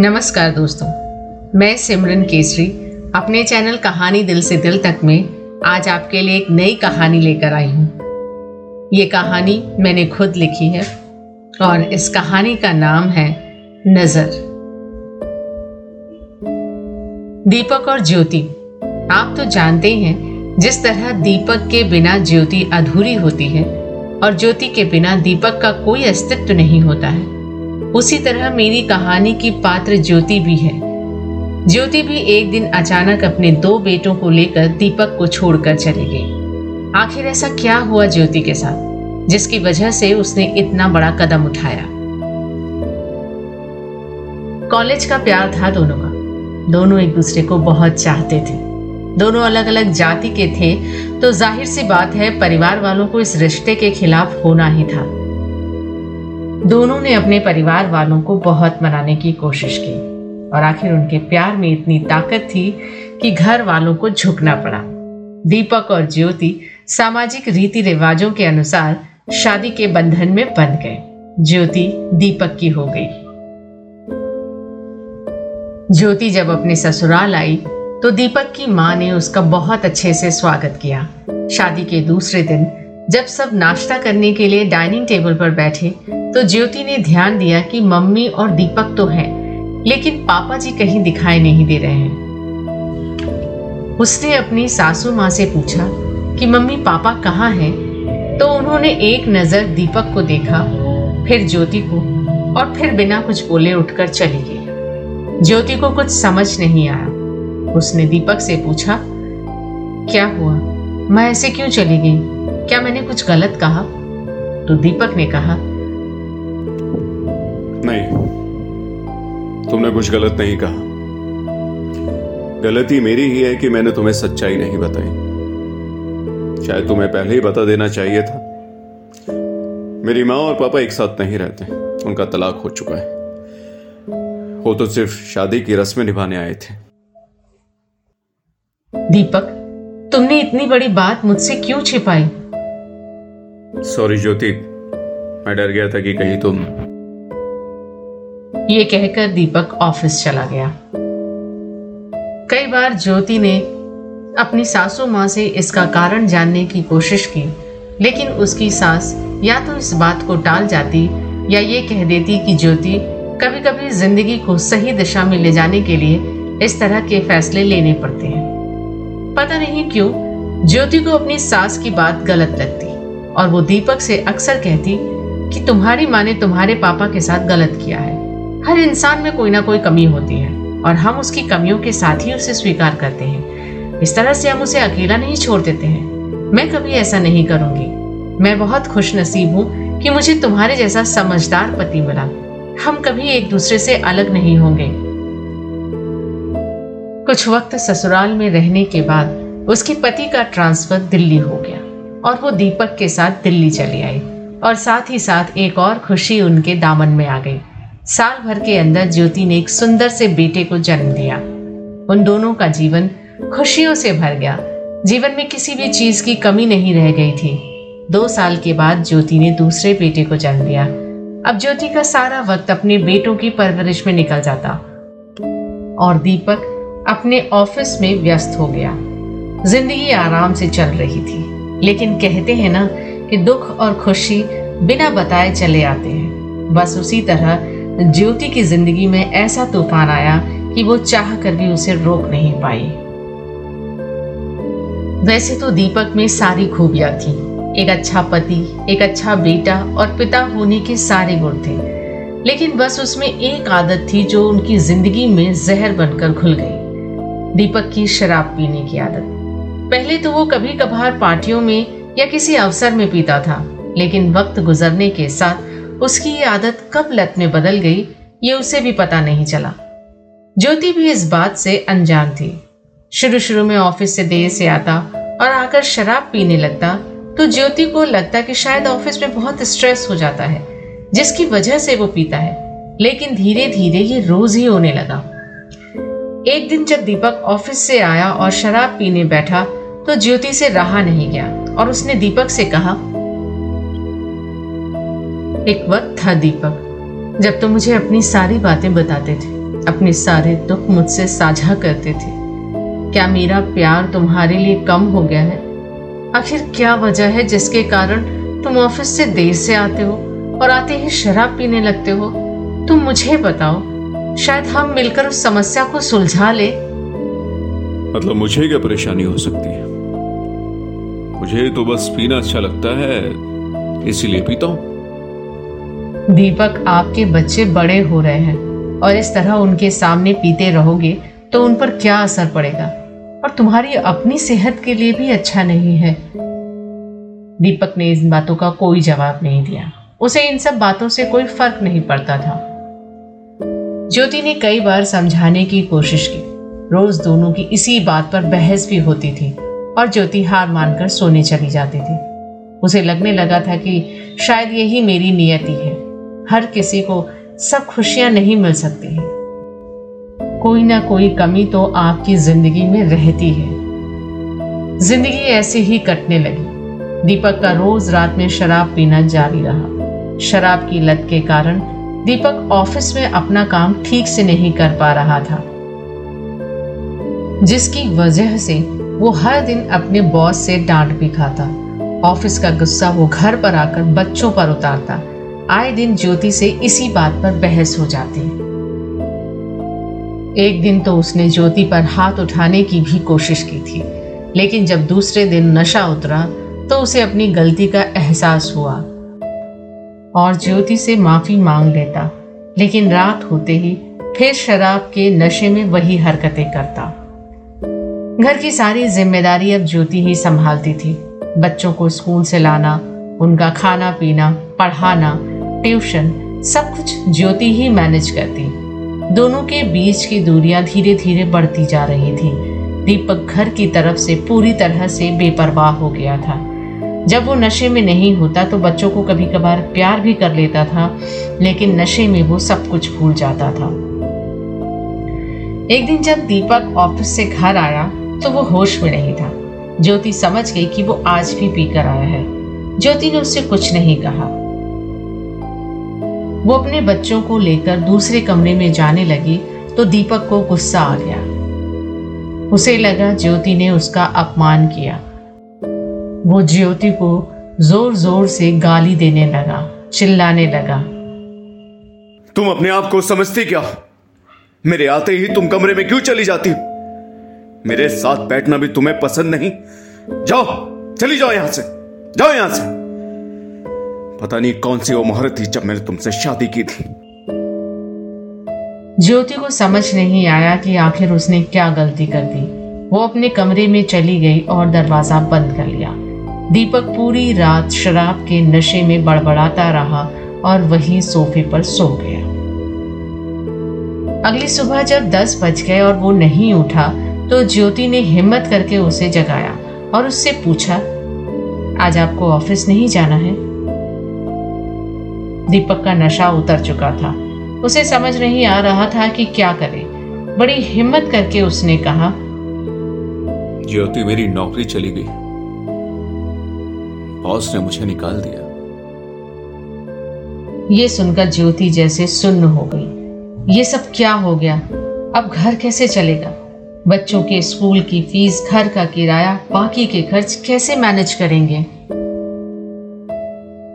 नमस्कार दोस्तों, मैं सिमरन केसरी, अपने चैनल कहानी दिल से दिल तक में आज आपके लिए एक नई कहानी लेकर आई हूँ। ये कहानी मैंने खुद लिखी है और इस कहानी का नाम है नज़र। दीपक और ज्योति, आप तो जानते हैं जिस तरह दीपक के बिना ज्योति अधूरी होती है और ज्योति के बिना दीपक का कोई अस्तित्व नहीं होता है। उसी तरह मेरी कहानी की पात्र ज्योति भी है। ज्योति भी एक दिन अचानक अपने दो बेटों को लेकर दीपक को छोड़कर चली गई। आखिर ऐसा क्या हुआ ज्योति के साथ, जिसकी वजह से उसने इतना बड़ा कदम उठाया? कॉलेज का प्यार था दोनों का। दोनों एक दूसरे को बहुत चाहते थे। दोनों अलग अलग जाति के थे तो ज़ाहिर सी बात है, परिवार वालों को इस रिश्ते के खिलाफ होना ही था। दोनों ने अपने परिवार वालों को बहुत मनाने की कोशिश की और आखिर उनके प्यार में इतनी ताकत थी कि घर वालों को झुकना पड़ा। दीपक और ज्योति सामाजिक रीति रिवाजों के अनुसार शादी के बंधन में बंध गए। ज्योति दीपक की हो गई। ज्योति जब अपने ससुराल आई तो दीपक की माँ ने उसका बहुत अच्छे से स्वागत किया। शादी के दूसरे दिन जब सब नाश्ता करने के लिए डाइनिंग टेबल पर बैठे तो ज्योति ने ध्यान दिया कि मम्मी और दीपक तो हैं, लेकिन पापा जी कहीं दिखाई नहीं दे रहे हैं। उसने अपनी सासू माँ से पूछा कि मम्मी पापा कहाँ हैं? तो उन्होंने एक नज़र दीपक को देखा फिर ज्योति को और फिर बिना कुछ बोले उठकर चली गई। ज्योति को कुछ समझ नहीं आया। उसने दीपक से पूछा क्या हुआ? मैं ऐसे क्यों चली गई? क्या मैंने कुछ गलत कहा? तो दीपक ने कहा नहीं। तुमने कुछ गलत नहीं कहा। गलती मेरी ही है कि मैंने तुम्हें सच्चाई नहीं बताई। शायद तुम्हें पहले ही बता देना चाहिए था। मेरी माँ और पापा एक साथ नहीं रहते। उनका तलाक हो चुका है। वो तो सिर्फ़ शादी की रस्में निभाने आए थे। दीपक तुमने इतनी बड़ी बात मुझसे क्यों छिपाई? सॉरी ज्योति। मैं डर गया था कि कहीं तुम ये कहकर दीपक ऑफ़िस चला गया। कई बार ज्योति ने अपनी सासू माँ से इसका कारण जानने की कोशिश की, लेकिन उसकी सास या तो इस बात को टाल जाती या ये कह देती कि ज्योति कभी कभी ज़िंदगी को सही दिशा में ले जाने के लिए इस तरह के फैसले लेने पड़ते हैं। पता नहीं क्यों, ज्योति को अपनी सास की बात गलत लगती और वो दीपक से अक्सर कहती कि तुम्हारी माँ ने तुम्हारे पापा के साथ गलत किया है। हर इंसान में कोई ना कोई कमी होती है और हम उसकी कमियों के साथ ही उसे स्वीकार करते हैं। इस तरह से हम उसे अकेला नहीं छोड़ देते हैं। मैं कभी ऐसा नहीं करूँगी। मैं बहुत खुश नसीब हूँ कि मुझे तुम्हारे जैसा समझदार पति मिला। हम कभी एक दूसरे से अलग नहीं होंगे। कुछ वक्त ससुराल में रहने के बाद उसके पति का ट्रांसफ़र दिल्ली हो गया और वो दीपक के साथ दिल्ली चली आई और साथ ही साथ एक और खुशी उनके दामन में आ गई। साल भर के अंदर ज्योति ने एक सुंदर से बेटे को जन्म दिया। उन दोनों का जीवन खुशियों से भर गया। जीवन में किसी भी चीज़ की कमी नहीं रह गई थी। दो साल के बाद ज्योति ने दूसरे बेटे को जन्म दिया। अब ज्योति का सारा वक्त अपने बेटों की परवरिश में निकल जाता। और दीपक अपने ऑफ़िस में व्यस्त हो गया। ज़िंदगी आराम से चल रही थी। लेकिन कहते हैं ना कि दुख और खुशी बिना बताए चले आते हैं। बस उसी तरह ज्योति की ज़िंदगी में ऐसा तूफ़ान आया कि वो चाह कर भी उसे रोक नहीं पाई। वैसे तो दीपक में सारी खूबियाँ थी। एक अच्छा पति, एक अच्छा बेटा और पिता होने के सारे गुण थे। लेकिन बस उसमें एक आदत थी जो उनकी ज़िंदगी में जहर बनकर घुल गई। दीपक की शराब पीने की आदत। पहले तो वो कभी कभार पार्टियों में या किसी अवसर में पीता था, लेकिन वक्त गुजरने के साथ उसकी ये आदत कब लत में बदल गई, ये उसे भी पता नहीं चला। ज्योति भी इस बात से अनजान थी। शुरू शुरू में ऑफ़िस से देर से आता और आकर शराब पीने लगता तो ज्योति को लगता कि शायद ऑफ़िस में बहुत स्ट्रेस हो जाता है, जिसकी वजह से वो पीता है। लेकिन धीरे धीरे ये रोज ही होने लगा। एक दिन जब दीपक ऑफ़िस से आया और शराब पीने बैठा तो ज्योति से रहा नहीं गया और उसने दीपक से कहा एक वक्त था दीपक, जब तुम तो मुझे अपनी सारी बातें बताते थे, अपने सारे दुख मुझसे साझा करते थे। क्या मेरा प्यार तुम्हारे लिए कम हो गया है? आखिर क्या वजह है जिसके कारण तुम ऑफ़िस से देर से आते हो और आते ही शराब पीने लगते हो? तुम मुझे बताओ, शायद हम मिलकर उस समस्या को सुलझा ले। मतलब मुझे क्या परेशानी हो सकती है? मुझे तो बस पीना अच्छा लगता है, इसीलिए पीता हूँ। दीपक आपके बच्चे बड़े हो रहे हैं और इस तरह उनके सामने पीते रहोगे तो उन पर क्या असर पड़ेगा? और तुम्हारी अपनी सेहत के लिए भी अच्छा नहीं है। दीपक ने इन बातों का कोई जवाब नहीं दिया। उसे इन सब बातों से कोई फ़र्क नहीं पड़ता था। ज्योति ने कई बार समझाने की कोशिश की। रोज दोनों की इसी बात पर बहस भी होती थी और ज्योति हार मानकर सोने चली जाती थी। उसे लगने लगा था कि शायद यही मेरी नियति है। हर किसी को सब खुशियाँ नहीं मिल सकती हैं। कोई ना कोई कमी तो आपकी ज़िंदगी में रहती है। ज़िंदगी ऐसे ही कटने लगी। दीपक का रोज रात में शराब पीना जारी रहा। शराब की लत के कारण दीपक ऑफ़िस में अपना काम ठीक से नहीं कर पा रहा था। जिसकी वजह से वो हर दिन अपने बॉस से डांट भी खाता। ऑफ़िस का गुस्सा वो घर पर आकर बच्चों पर उतारता। आए दिन ज्योति से इसी बात पर बहस हो जाती। एक दिन तो उसने ज्योति पर हाथ उठाने की भी कोशिश की थी, लेकिन जब दूसरे दिन नशा उतरा तो उसे अपनी गलती का एहसास हुआ। और ज्योति से माफ़ी मांग लेता, लेकिन रात होते ही फिर शराब के नशे में वही हरकतें करता। घर की सारी ज़िम्मेदारी अब ज्योति ही संभालती थी। बच्चों को स्कूल से लाना, उनका खाना पीना, पढ़ाना ट्यूशन सब कुछ ज्योति ही मैनेज करती। दोनों के बीच की दूरियाँ धीरे धीरे बढ़ती जा रही थी। दीपक घर की तरफ़ से पूरी तरह से बेपरवाह हो गया था। जब वो नशे में नहीं होता तो बच्चों को कभी कभार प्यार भी कर लेता था, लेकिन नशे में वो सब कुछ भूल जाता था। एक दिन जब दीपक ऑफ़िस से घर आया तो वो होश में नहीं था। ज्योति समझ गई कि वो आज भी पीकर आया है। ज्योति ने उससे कुछ नहीं कहा। वो अपने बच्चों को लेकर दूसरे कमरे में जाने लगी तो दीपक को गुस्सा आ गया। उसे लगा ज्योति ने उसका अपमान किया। वो ज्योति को ज़ोर ज़ोर से गाली देने लगा, चिल्लाने लगा। तुम अपने आप को समझती क्या मेरे आते ही तुम कमरे में क्यों चली जाती मेरे साथ बैठना भी तुम्हें पसंद नहीं। जाओ, चली जाओ यहाँ से। जाओ यहाँ से। पता नहीं कौन सी वो मोहरत थी जब मैंने तुमसे शादी की थी। ज्योति को समझ नहीं आया कि आखिर उसने क्या गलती कर दी। वो अपने कमरे में चली गई और दरवाज़ा बंद कर लिया। दीपक पूरी रात शराब के नशे में बड़बड़ाता रहा और वही सोफे पर सो गया। अगली सुबह जब दस बज गए और वो नहीं उठा तो ज्योति ने हिम्मत करके उसे जगाया और उससे पूछा, आज आपको ऑफ़िस नहीं जाना है? दीपक का नशा उतर चुका था। उसे समझ नहीं आ रहा था कि क्या करे। बड़ी हिम्मत करके उसने कहा ज्योति मेरी नौकरी चली गई। बॉस ने मुझे निकाल दिया। ये सुनकर ज्योति जैसे सुन्न हो गई। ये सब क्या हो गया? अब घर कैसे चलेगा? बच्चों के स्कूल की फ़ीस घर का किराया बाकी के खर्च कैसे मैनेज करेंगे?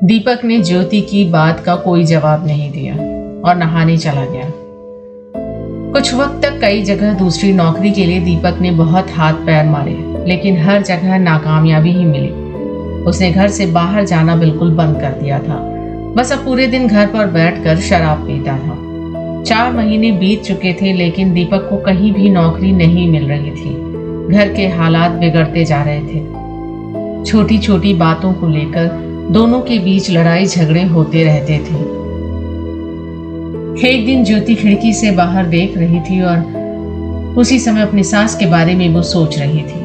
दीपक ने ज्योति की बात का कोई जवाब नहीं दिया और नहाने चला गया। कुछ वक्त तक कई जगह दूसरी नौकरी के लिए दीपक ने बहुत हाथ पैर मारे, लेकिन हर जगह नाकामयाबी ही मिली। उसने घर से बाहर जाना बिल्कुल बंद कर दिया था। बस अब पूरे दिन घर पर बैठकर शराब पीता था। चार महीने बीत चुके थे, लेकिन दीपक को कहीं भी नौकरी नहीं मिल रही थी। घर के हालात बिगड़ते जा रहे थे। छोटी छोटी बातों को लेकर दोनों के बीच लड़ाई झगड़े होते रहते थे। एक दिन ज्योति खिड़की से बाहर देख रही थी और उसी समय अपनी सास के बारे में वो सोच रही थी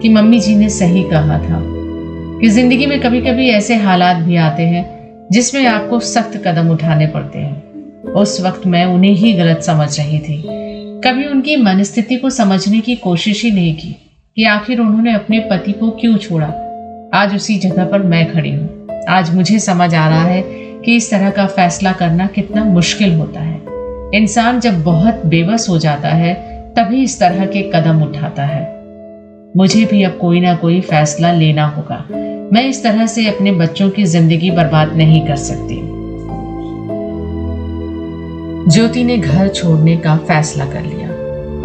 कि मम्मी जी ने सही कहा था कि ज़िंदगी में कभी कभी ऐसे हालात भी आते हैं जिसमें आपको सख्त कदम उठाने पड़ते हैं। उस वक्त मैं उन्हें ही गलत समझ रही थी। कभी उनकी मनस्थिति को समझने की कोशिश ही नहीं की कि आखिर उन्होंने अपने पति को क्यों छोड़ा। आज उसी जगह पर मैं खड़ी हूँ। आज मुझे समझ आ रहा है कि इस तरह का फैसला करना कितना मुश्किल होता है। इंसान जब बहुत बेबस हो जाता है, तभी इस तरह के कदम उठाता है। मुझे भी अब कोई ना कोई फैसला लेना होगा। मैं इस तरह से अपने बच्चों की ज़िंदगी बर्बाद नहीं कर सकती। ज्योति ने घर छोड़ने का फैसला कर लिया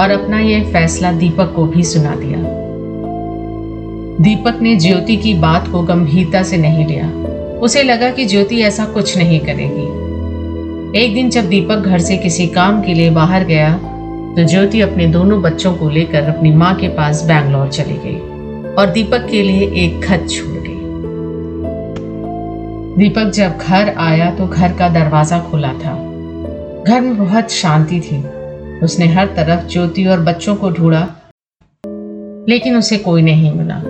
और अपना यह फैसला दीपक को भी सुना दिया। दीपक ने ज्योति की बात को गंभीरता से नहीं लिया। उसे लगा कि ज्योति ऐसा कुछ नहीं करेगी। एक दिन जब दीपक घर से किसी काम के लिए बाहर गया तो ज्योति अपने दोनों बच्चों को लेकर अपनी माँ के पास बैंगलोर चली गई और दीपक के लिए एक खत छोड़ गई। दीपक जब घर आया तो घर का दरवाज़ा खुला था। घर में बहुत शांति थी। उसने हर तरफ़ ज्योति और बच्चों को ढूंढा, लेकिन उसे कोई नहीं मिला।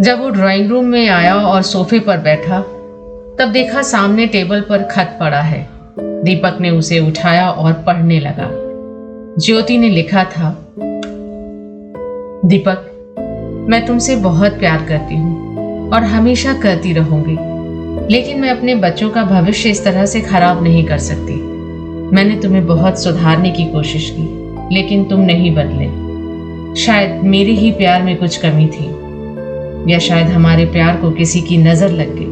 जब वो ड्राइंग रूम में आया और सोफे पर बैठा, तब देखा सामने टेबल पर खत पड़ा है। दीपक ने उसे उठाया और पढ़ने लगा। ज्योति ने लिखा था, दीपक, मैं तुमसे बहुत प्यार करती हूँ और हमेशा करती रहूँगी, लेकिन मैं अपने बच्चों का भविष्य इस तरह से खराब नहीं कर सकती। मैंने तुम्हें बहुत सुधारने की कोशिश की, लेकिन तुम नहीं बदले। शायद मेरे ही प्यार में कुछ कमी थी। या शायद हमारे प्यार को किसी की नज़र लग गई।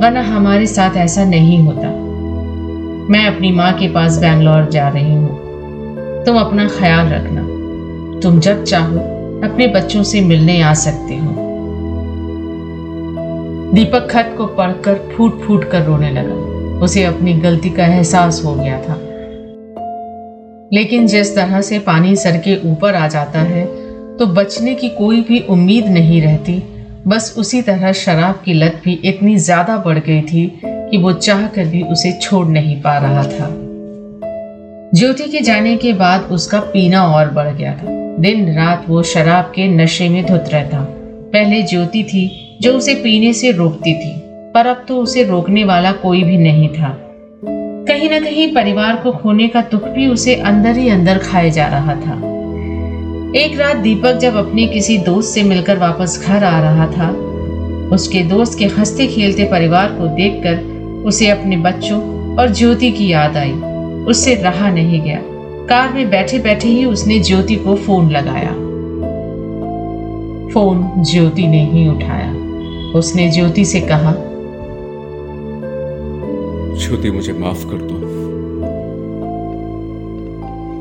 वरना हमारे साथ ऐसा नहीं होता। मैं अपनी माँ के पास बैंगलोर जा रही हूँ। तुम अपना ख्याल रखना। तुम जब चाहो, अपने बच्चों से मिलने आ सकते हो। दीपक खत को पढ़कर फूट फूट कर रोने लगा। उसे अपनी गलती का एहसास हो गया था। लेकिन जिस तरह से पानी सर के ऊपर आ जाता है तो बचने की कोई भी उम्मीद नहीं रहती। बस उसी तरह शराब की लत भी इतनी ज़्यादा बढ़ गई थी कि वो चाह कर भी उसे छोड़ नहीं पा रहा था। ज्योति के जाने के बाद उसका पीना और बढ़ गया था। दिन रात वो शराब के नशे में धुत रहता। पहले ज्योति थी जो उसे पीने से रोकती थी, पर अब तो उसे रोकने वाला कोई भी नहीं था। कहीं ना कहीं परिवार को खोने का दुख भी उसे अंदर ही अंदर खाए जा रहा था। एक रात दीपक जब अपने किसी दोस्त से मिलकर वापस घर आ रहा था, उसके दोस्त के हँसते खेलते परिवार को देखकर उसे अपने बच्चों और ज्योति की याद आई। उससे रहा नहीं गया। कार में बैठे बैठे ही उसने ज्योति को फ़ोन लगाया। फ़ोन ज्योति ने ही उठाया। उसने ज्योति से कहा, ज्योति, मुझे माफ़ कर दो।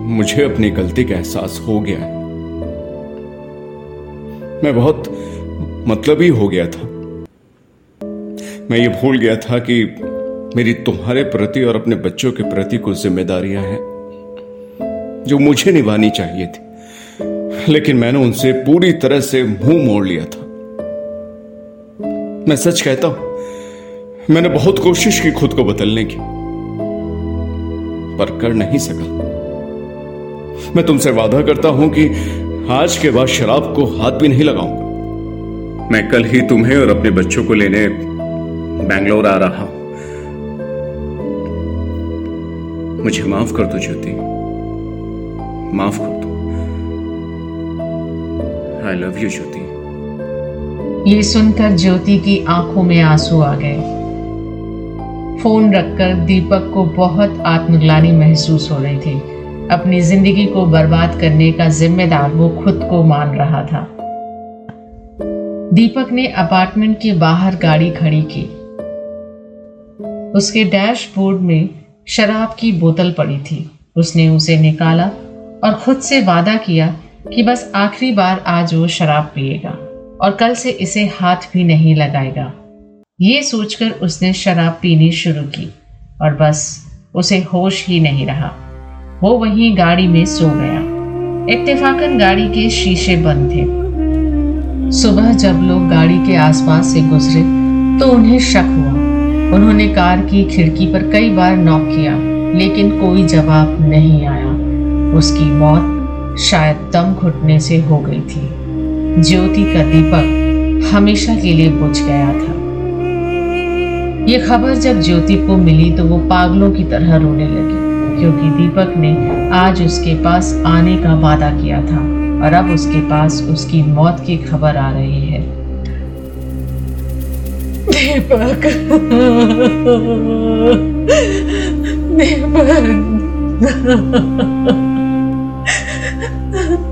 मुझे अपनी गलती का एहसास हो गया है। मैं बहुत मतलब ही हो गया था। मैं ये भूल गया था कि मेरी तुम्हारे प्रति और अपने बच्चों के प्रति कुछ जिम्मेदारियाँ हैं, जो मुझे निभानी चाहिए थी। लेकिन मैंने उनसे पूरी तरह से मुँह मोड़ लिया था। मैं सच कहता हूँ, मैंने बहुत कोशिश की खुद को बदलने की, पर कर नहीं सका। मैं तुमसे वादा करता हूँ कि आज के बाद शराब को हाथ भी नहीं लगाऊँगा। मैं कल ही तुम्हें और अपने बच्चों को लेने बैंगलोर आ रहा हूँ। मुझे माफ़ कर दो ज्योति। माफ़ कर दो। I love you Jyoti. ये सुनकर ज्योति की आँखों में आँसू आ गए। फ़ोन रखकर दीपक को बहुत आत्मग्लानी महसूस हो रही थी। अपनी ज़िंदगी को बर्बाद करने का जिम्मेदार वो खुद को मान रहा था। दीपक ने अपार्टमेंट के बाहर गाड़ी खड़ी की। उसके डैशबोर्ड में शराब की बोतल पड़ी थी। उसने उसे निकाला और खुद से वादा किया कि बस आखिरी बार आज वो शराब पिएगा और कल से इसे हाथ भी नहीं लगाएगा। ये सोचकर उसने शराब पीनी शुरू की और बस उसे होश ही नहीं रहा। वो वहीं गाड़ी में सो गया। इत्तेफाकन गाड़ी के शीशे बंद थे। सुबह जब लोग गाड़ी के आसपास से गुजरे तो उन्हें शक हुआ। उन्होंने कार की खिड़की पर कई बार नॉक किया, लेकिन कोई जवाब नहीं आया। उसकी मौत शायद दम घुटने से हो गई थी। ज्योति का दीपक हमेशा के लिए बुझ गया था। ये खबर जब ज्योति को मिली तो वो पागलों की तरह रोने लगी। क्योंकि दीपक ने आज उसके पास आने का वादा किया था और अब उसके पास उसकी मौत की खबर आ रही है। दीपक। दीपक।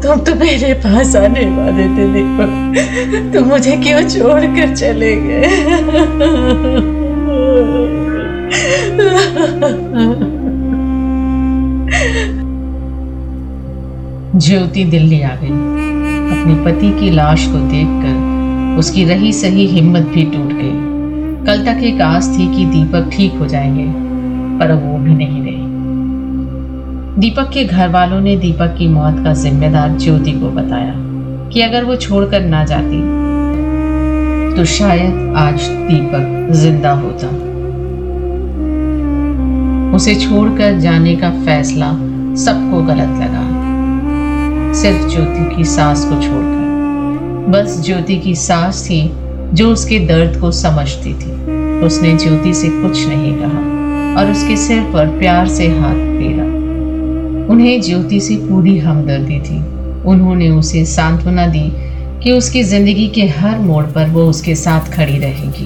तुम तो मेरे पास आने वाले थे, दीपक। तुम मुझे क्यों छोड़ कर चले गए? ज्योति दिल्ली आ गई। अपने पति की लाश को देखकर उसकी रही सही हिम्मत भी टूट गई। कल तक एक आस थी कि दीपक ठीक हो जाएँगे, पर वो भी नहीं रहे। दीपक के घर वालों ने दीपक की मौत का जिम्मेदार ज्योति को बताया कि अगर वो छोड़कर ना जाती तो शायद आज दीपक ज़िंदा होता। उसे छोड़कर जाने का फैसला सबको गलत लगा। सिर्फ़ ज्योति की सांस को छोड़कर। बस ज्योति की सास थी जो उसके दर्द को समझती थी। उसने ज्योति से कुछ नहीं कहा और उसके सिर पर प्यार से हाथ फेरा। उन्हें ज्योति से पूरी हमदर्दी थी। उन्होंने उसे सांत्वना दी कि उसकी ज़िंदगी के हर मोड़ पर वो उसके साथ खड़ी रहेगी।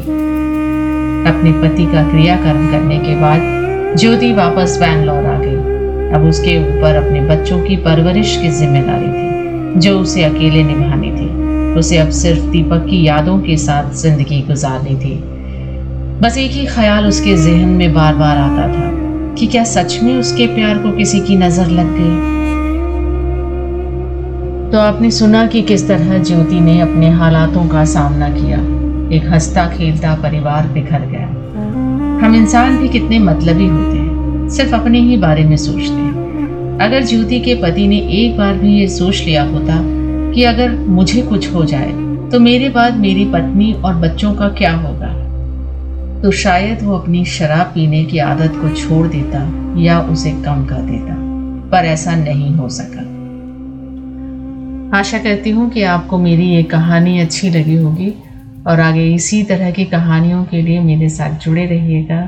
अपने पति का क्रियाकर्म करने के बाद ज्योति वापस बैंगलोर आ गई। अब उसके ऊपर अपने बच्चों की परवरिश की ज़िम्मेदारी थी, जो उसे अकेले निभानी थी। उसे अब सिर्फ़ दीपक की यादों के साथ ज़िंदगी गुजारनी थी। बस एक ही ख्याल उसके जहन में बार बार आता था कि क्या सच में उसके प्यार को किसी की नज़र लग गई? तो आपने सुना कि किस तरह ज्योति ने अपने हालातों का सामना किया। एक हंसता खेलता परिवार बिखर गया। हम इंसान भी कितने मतलबी होते हैं। सिर्फ़ अपने ही बारे में सोचते हैं। अगर ज्योति के पति ने एक बार भी ये सोच लिया होता कि अगर मुझे कुछ हो जाए तो मेरे बाद मेरी पत्नी और बच्चों का क्या होगा? तो शायद वो अपनी शराब पीने की आदत को छोड़ देता या उसे कम कर देता, पर ऐसा नहीं हो सका। आशा करती हूँ कि आपको मेरी ये कहानी अच्छी लगी होगी और आगे इसी तरह की कहानियों के लिए मेरे साथ जुड़े रहिएगा।